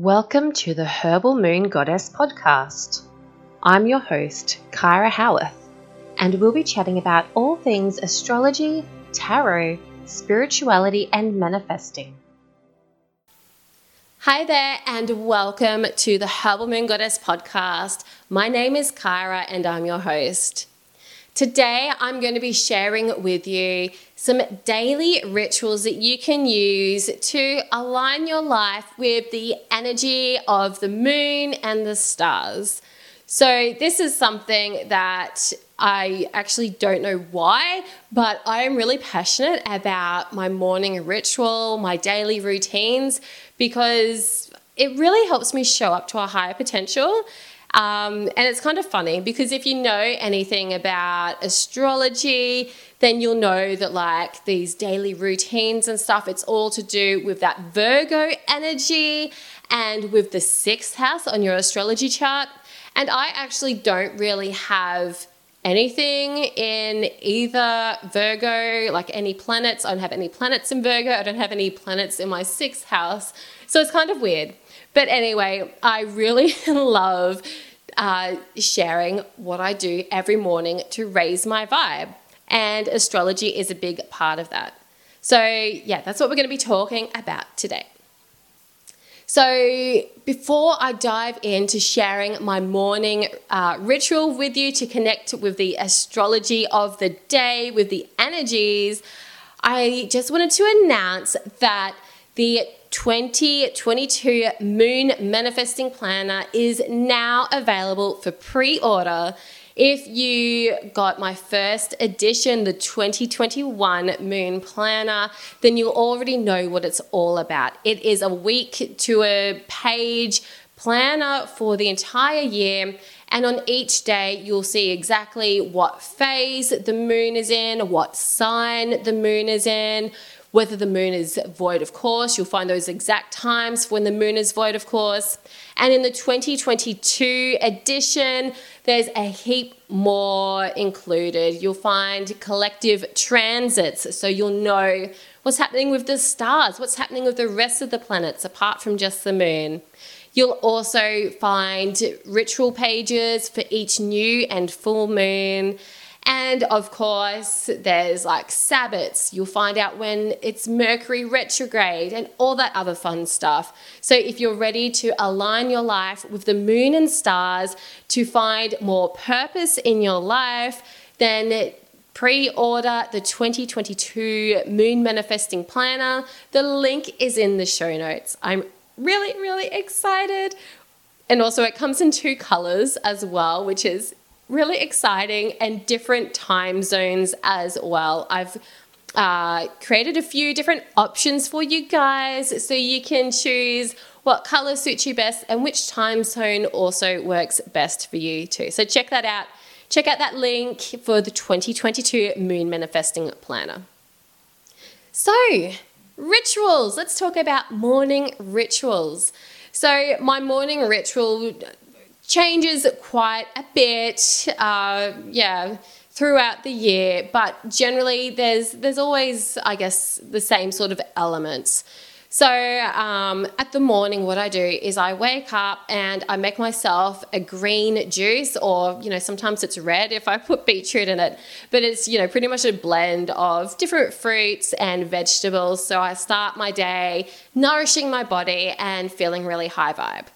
Welcome to the Herbal Moon Goddess podcast. I'm your host, Kyra Howarth, and we'll be chatting about all things astrology, tarot, spirituality, and manifesting. Hi there, and welcome to the Herbal Moon Goddess podcast. My name is Kyra, and I'm your host. Today, I'm going to be sharing with you some daily rituals that you can use to align your life with the energy of the moon and the stars. So, this is something that I actually don't know why, but I am really passionate about my morning ritual, my daily routines, because it really helps me show up to a higher potential um, and it's kind of funny because if you know anything about astrology, then you'll know that like these daily routines and stuff, it's all to do with that Virgo energy and with the sixth house on your astrology chart. And I actually don't really have anything in either Virgo, like any planets. I don't have any planets in Virgo. I don't have any planets in my sixth house. So it's kind of weird. But anyway, I really love uh, sharing what I do every morning to raise my vibe. And astrology is a big part of that. So, yeah, that's what we're going to be talking about today. So, before I dive into sharing my morning uh, ritual with you to connect with the astrology of the day, with the energies, I just wanted to announce that the 2022 Moon Manifesting Planner is now available for pre order. If you got my first edition, the 2021 Moon Planner, then you already know what it's all about. It is a week to a page planner for the entire year. And on each day, you'll see exactly what phase the moon is in, what sign the moon is in, whether the moon is void of course. You'll find those exact times when the moon is void of course. And in the 2022 edition, there's a heap more included. You'll find collective transits, so you'll know what's happening with the stars, what's happening with the rest of the planets apart from just the moon. You'll also find ritual pages for each new and full moon and of course, there's like Sabbats. You'll find out when it's Mercury retrograde and all that other fun stuff. So, if you're ready to align your life with the moon and stars to find more purpose in your life, then pre order the 2022 Moon Manifesting Planner. The link is in the show notes. I'm really, really excited. And also, it comes in two colors as well, which is really exciting and different time zones as well. I've uh, created a few different options for you guys so you can choose what color suits you best and which time zone also works best for you too. So check that out. Check out that link for the 2022 Moon Manifesting Planner. So, rituals. Let's talk about morning rituals. So, my morning ritual changes quite a bit, uh, yeah, throughout the year. But generally, there's there's always, I guess, the same sort of elements. So um, at the morning, what I do is I wake up and I make myself a green juice, or you know sometimes it's red if I put beetroot in it, but it's you know pretty much a blend of different fruits and vegetables. So I start my day nourishing my body and feeling really high vibe.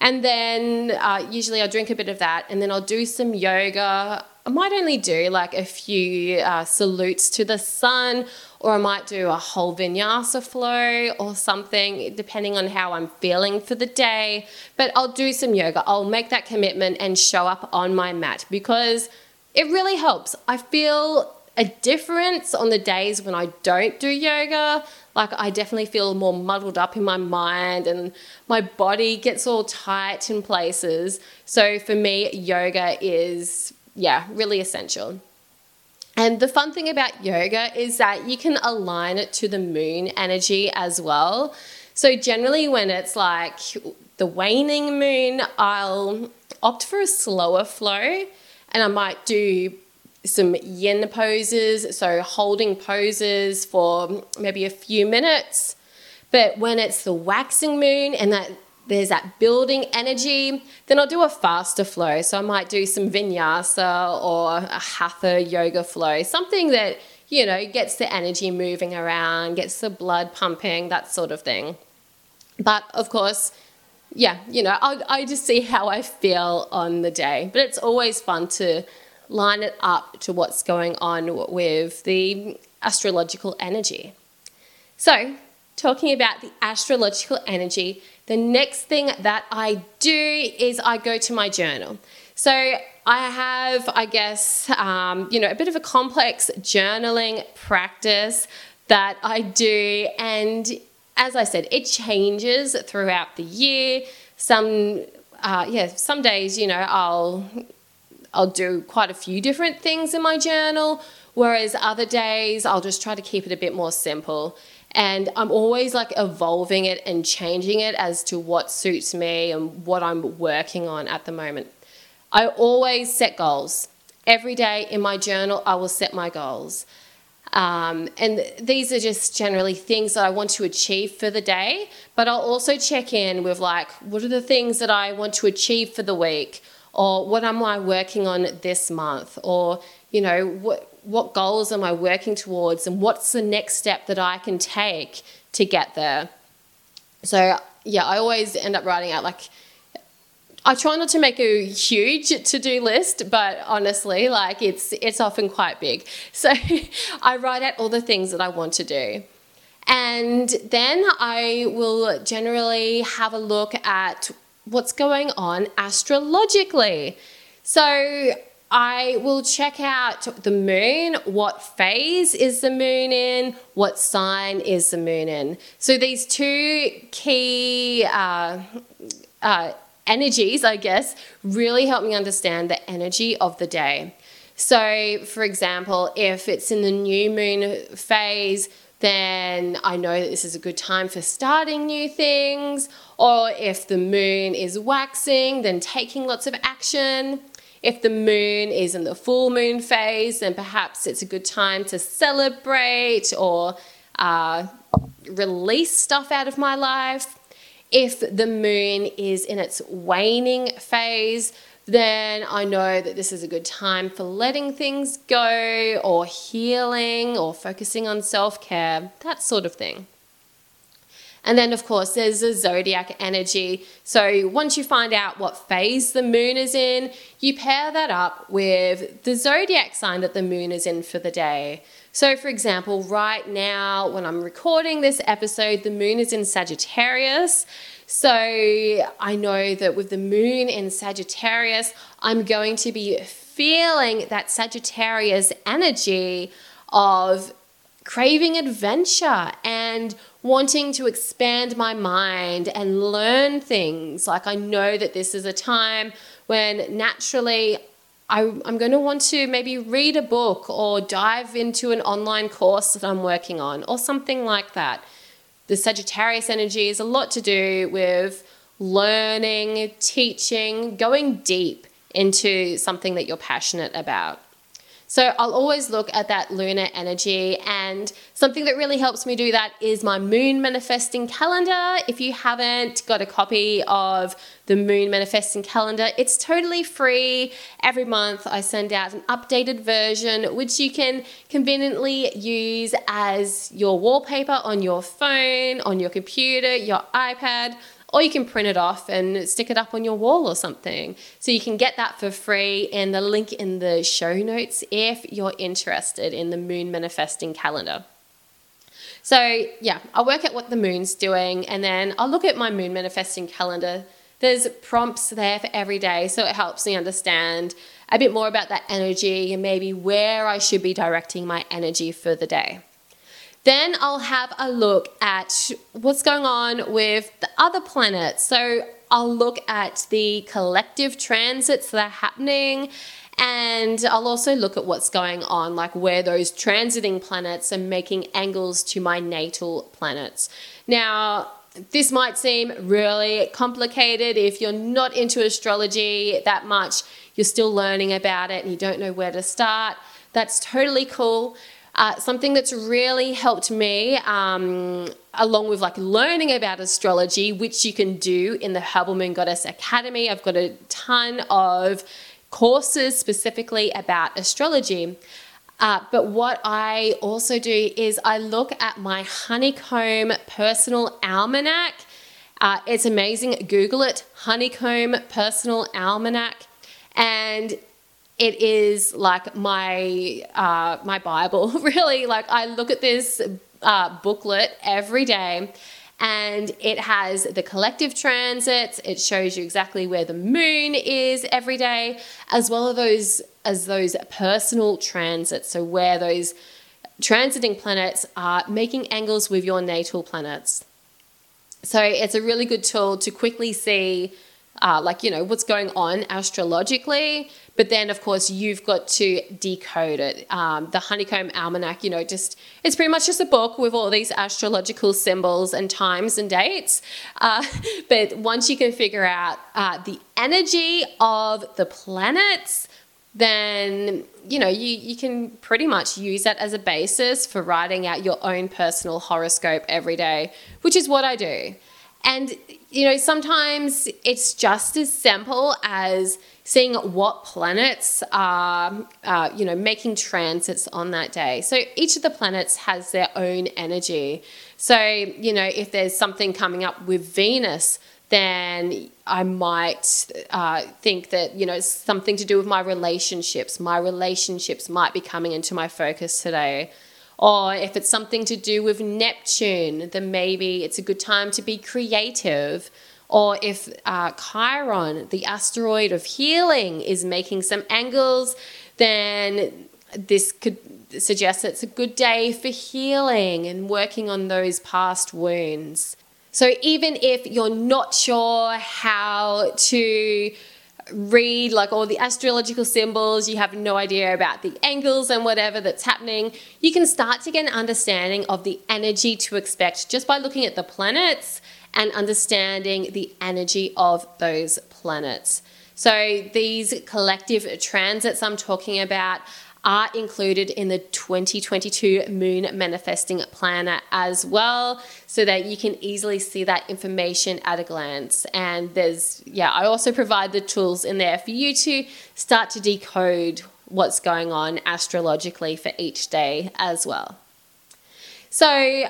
And then uh, usually I'll drink a bit of that and then I'll do some yoga. I might only do like a few uh, salutes to the sun, or I might do a whole vinyasa flow or something, depending on how I'm feeling for the day. But I'll do some yoga. I'll make that commitment and show up on my mat because it really helps. I feel a difference on the days when I don't do yoga. Like, I definitely feel more muddled up in my mind and my body gets all tight in places. So, for me, yoga is, yeah, really essential. And the fun thing about yoga is that you can align it to the moon energy as well. So, generally, when it's like the waning moon, I'll opt for a slower flow and I might do some yin poses, so holding poses for maybe a few minutes. But when it's the waxing moon and that there's that building energy, then I'll do a faster flow. So I might do some vinyasa or a hatha yoga flow, something that, you know, gets the energy moving around, gets the blood pumping, that sort of thing. But of course, yeah, you know, I, I just see how I feel on the day. But it's always fun to line it up to what's going on with the astrological energy. So, talking about the astrological energy, the next thing that I do is I go to my journal. So I have, I guess, um, you know, a bit of a complex journaling practice that I do, and as I said, it changes throughout the year. Some, uh, yeah, some days, you know, I'll I'll do quite a few different things in my journal, whereas other days I'll just try to keep it a bit more simple. And I'm always like evolving it and changing it as to what suits me and what I'm working on at the moment. I always set goals. Every day in my journal, I will set my goals. Um, and these are just generally things that I want to achieve for the day, but I'll also check in with like, what are the things that I want to achieve for the week? Or what am I working on this month? Or, you know, what, what goals am I working towards and what's the next step that I can take to get there. So, yeah, I always end up writing out like, I try not to make a huge to-do list, but honestly, like it's it's often quite big. So I write out all the things that I want to do. And then I will generally have a look at what's going on astrologically. So I will check out the moon, what phase is the moon in, what sign is the moon in. So these two key uh, uh, energies, I guess, really help me understand the energy of the day. So, for example, if it's in the new moon phase, then I know that this is a good time for starting new things. Or if the moon is waxing, then taking lots of action. If the moon is in the full moon phase, then perhaps it's a good time to celebrate or uh, release stuff out of my life. If the moon is in its waning phase, then I know that this is a good time for letting things go or healing or focusing on self care, that sort of thing. And then, of course, there's the zodiac energy. So, once you find out what phase the moon is in, you pair that up with the zodiac sign that the moon is in for the day. So, for example, right now, when I'm recording this episode, the moon is in Sagittarius. So, I know that with the moon in Sagittarius, I'm going to be feeling that Sagittarius energy of craving adventure and wanting to expand my mind and learn things. Like, I know that this is a time when naturally I, am going to want to maybe read a book or dive into an online course that I'm working on or something like that. The Sagittarius energy is a lot to do with learning, teaching, going deep into something that you're passionate about. So I'll always look at that lunar energy, and something that really helps me do that is my moon manifesting calendar. If you haven't got a copy of the moon manifesting calendar, it's totally free. Every month I send out an updated version, which you can conveniently use as your wallpaper on your phone, on your computer, your iPad or you can print it off and stick it up on your wall or something. So you can get that for free and the link in the show notes if you're interested in the moon manifesting calendar. So, yeah, I'll work out what the moon's doing and then I'll look at my moon manifesting calendar. There's prompts there for every day, so it helps me understand a bit more about that energy and maybe where I should be directing my energy for the day. Then I'll have a look at what's going on with the other planets. So I'll look at the collective transits that are happening and I'll also look at what's going on, like where those transiting planets are making angles to my natal planets. Now, this might seem really complicated if you're not into astrology that much, you're still learning about it and you don't know where to start. That's totally cool. Uh, something that's really helped me, um, along with like learning about astrology, which you can do in the Herbal Moon Goddess Academy. I've got a ton of courses specifically about astrology. Uh, but what I also do is I look at my honeycomb personal almanac. Uh, it's amazing. Google it, honeycomb personal almanac, and it is like my uh, my Bible. really, like I look at this uh, booklet every day, and it has the collective transits. It shows you exactly where the moon is every day, as well as those as those personal transits. So where those transiting planets are making angles with your natal planets. So it's a really good tool to quickly see uh, like you know what's going on astrologically but then of course you've got to decode it. Um, the honeycomb almanac you know just it's pretty much just a book with all these astrological symbols and times and dates. Uh, but once you can figure out uh, the energy of the planets then you know you, you can pretty much use that as a basis for writing out your own personal horoscope every day which is what i do and, you know, sometimes it's just as simple as seeing what planets are, uh, you know, making transits on that day. So each of the planets has their own energy. So, you know, if there's something coming up with Venus, then I might uh, think that, you know, it's something to do with my relationships. My relationships might be coming into my focus today. Or if it's something to do with Neptune, then maybe it's a good time to be creative. Or if uh, Chiron, the asteroid of healing, is making some angles, then this could suggest it's a good day for healing and working on those past wounds. So, even if you're not sure how to read like all the astrological symbols, you have no idea about the angles and whatever that's happening, you can start to get an understanding of the energy to expect just by looking at the planets and understanding the energy of those planets. So, these collective transits I'm talking about are included in the 2022 Moon Manifesting Planner as well, so that you can easily see that information at a glance. And there's, yeah, I also provide the tools in there for you to start to decode what's going on astrologically for each day as well. So,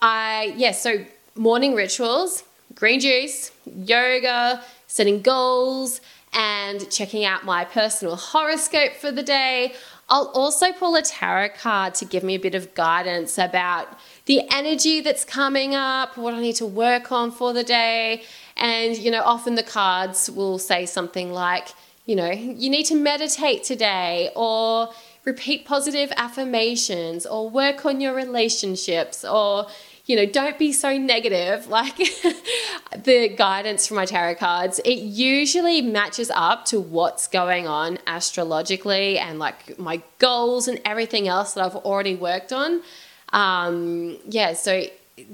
I, yeah, so morning rituals, green juice, yoga, setting goals, and checking out my personal horoscope for the day. I'll also pull a tarot card to give me a bit of guidance about the energy that's coming up, what I need to work on for the day. And, you know, often the cards will say something like, you know, you need to meditate today, or repeat positive affirmations, or work on your relationships, or, you know, don't be so negative. Like the guidance from my tarot cards, it usually matches up to what's going on astrologically and like my goals and everything else that I've already worked on. Um, yeah, so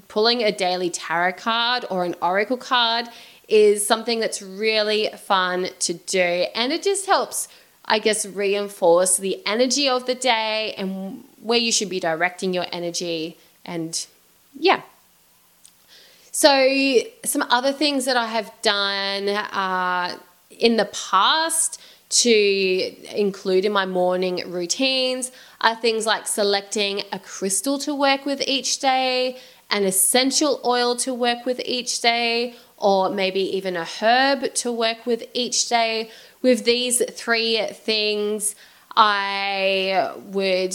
pulling a daily tarot card or an oracle card is something that's really fun to do and it just helps I guess reinforce the energy of the day and where you should be directing your energy and yeah. So, some other things that I have done uh, in the past to include in my morning routines are things like selecting a crystal to work with each day, an essential oil to work with each day, or maybe even a herb to work with each day. With these three things, I would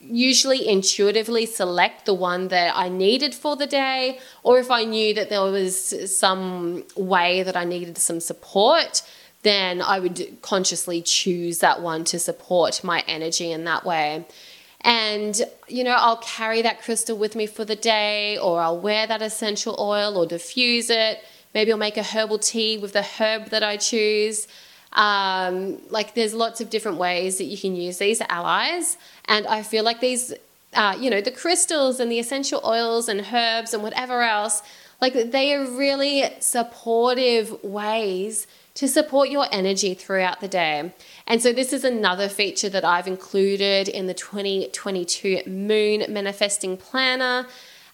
usually intuitively select the one that I needed for the day, or if I knew that there was some way that I needed some support, then I would consciously choose that one to support my energy in that way. And, you know, I'll carry that crystal with me for the day, or I'll wear that essential oil or diffuse it. Maybe I'll make a herbal tea with the herb that I choose. Um, like there's lots of different ways that you can use these allies, and I feel like these, uh, you know, the crystals and the essential oils and herbs and whatever else, Like they are really supportive ways to support your energy throughout the day. And so, this is another feature that I've included in the 2022 Moon Manifesting Planner.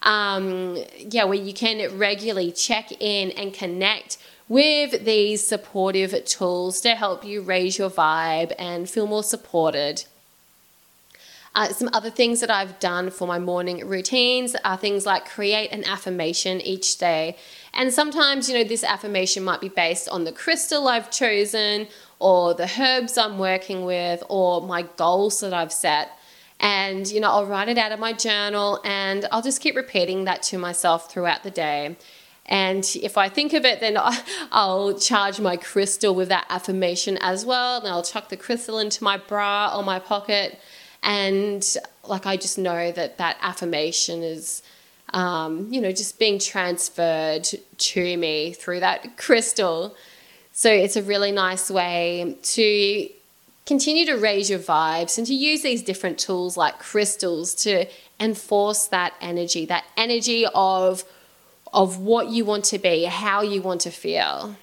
Um, yeah, where you can regularly check in and connect with these supportive tools to help you raise your vibe and feel more supported. Uh, some other things that I've done for my morning routines are things like create an affirmation each day. And sometimes, you know, this affirmation might be based on the crystal I've chosen, or the herbs I'm working with, or my goals that I've set. And, you know, I'll write it out of my journal and I'll just keep repeating that to myself throughout the day. And if I think of it, then I'll charge my crystal with that affirmation as well. And I'll chuck the crystal into my bra or my pocket and like I just know that that affirmation is um, you know just being transferred to me through that crystal so it's a really nice way to continue to raise your vibes and to use these different tools like crystals to enforce that energy that energy of of what you want to be how you want to feel.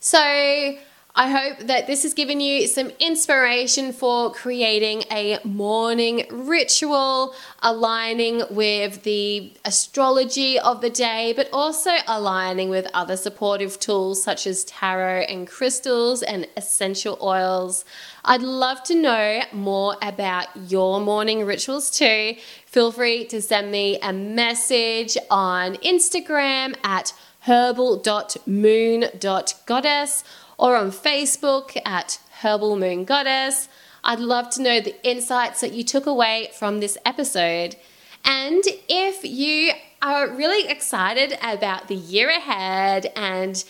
So I hope that this has given you some inspiration for creating a morning ritual aligning with the astrology of the day, but also aligning with other supportive tools such as tarot and crystals and essential oils. I'd love to know more about your morning rituals too. Feel free to send me a message on Instagram at herbal.moon.goddess or on Facebook at Herbal Moon Goddess. I'd love to know the insights that you took away from this episode. And if you are really excited about the year ahead and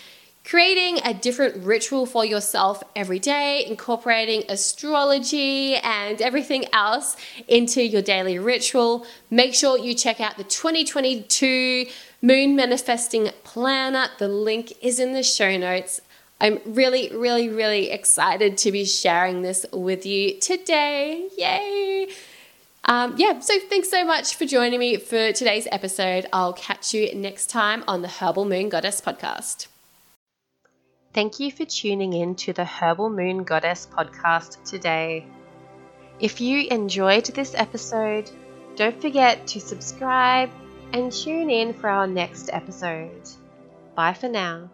creating a different ritual for yourself every day, incorporating astrology and everything else into your daily ritual, make sure you check out the 2022 Moon Manifesting Planner. The link is in the show notes. I'm really, really, really excited to be sharing this with you today. Yay! Um, yeah, so thanks so much for joining me for today's episode. I'll catch you next time on the Herbal Moon Goddess podcast. Thank you for tuning in to the Herbal Moon Goddess podcast today. If you enjoyed this episode, don't forget to subscribe and tune in for our next episode. Bye for now.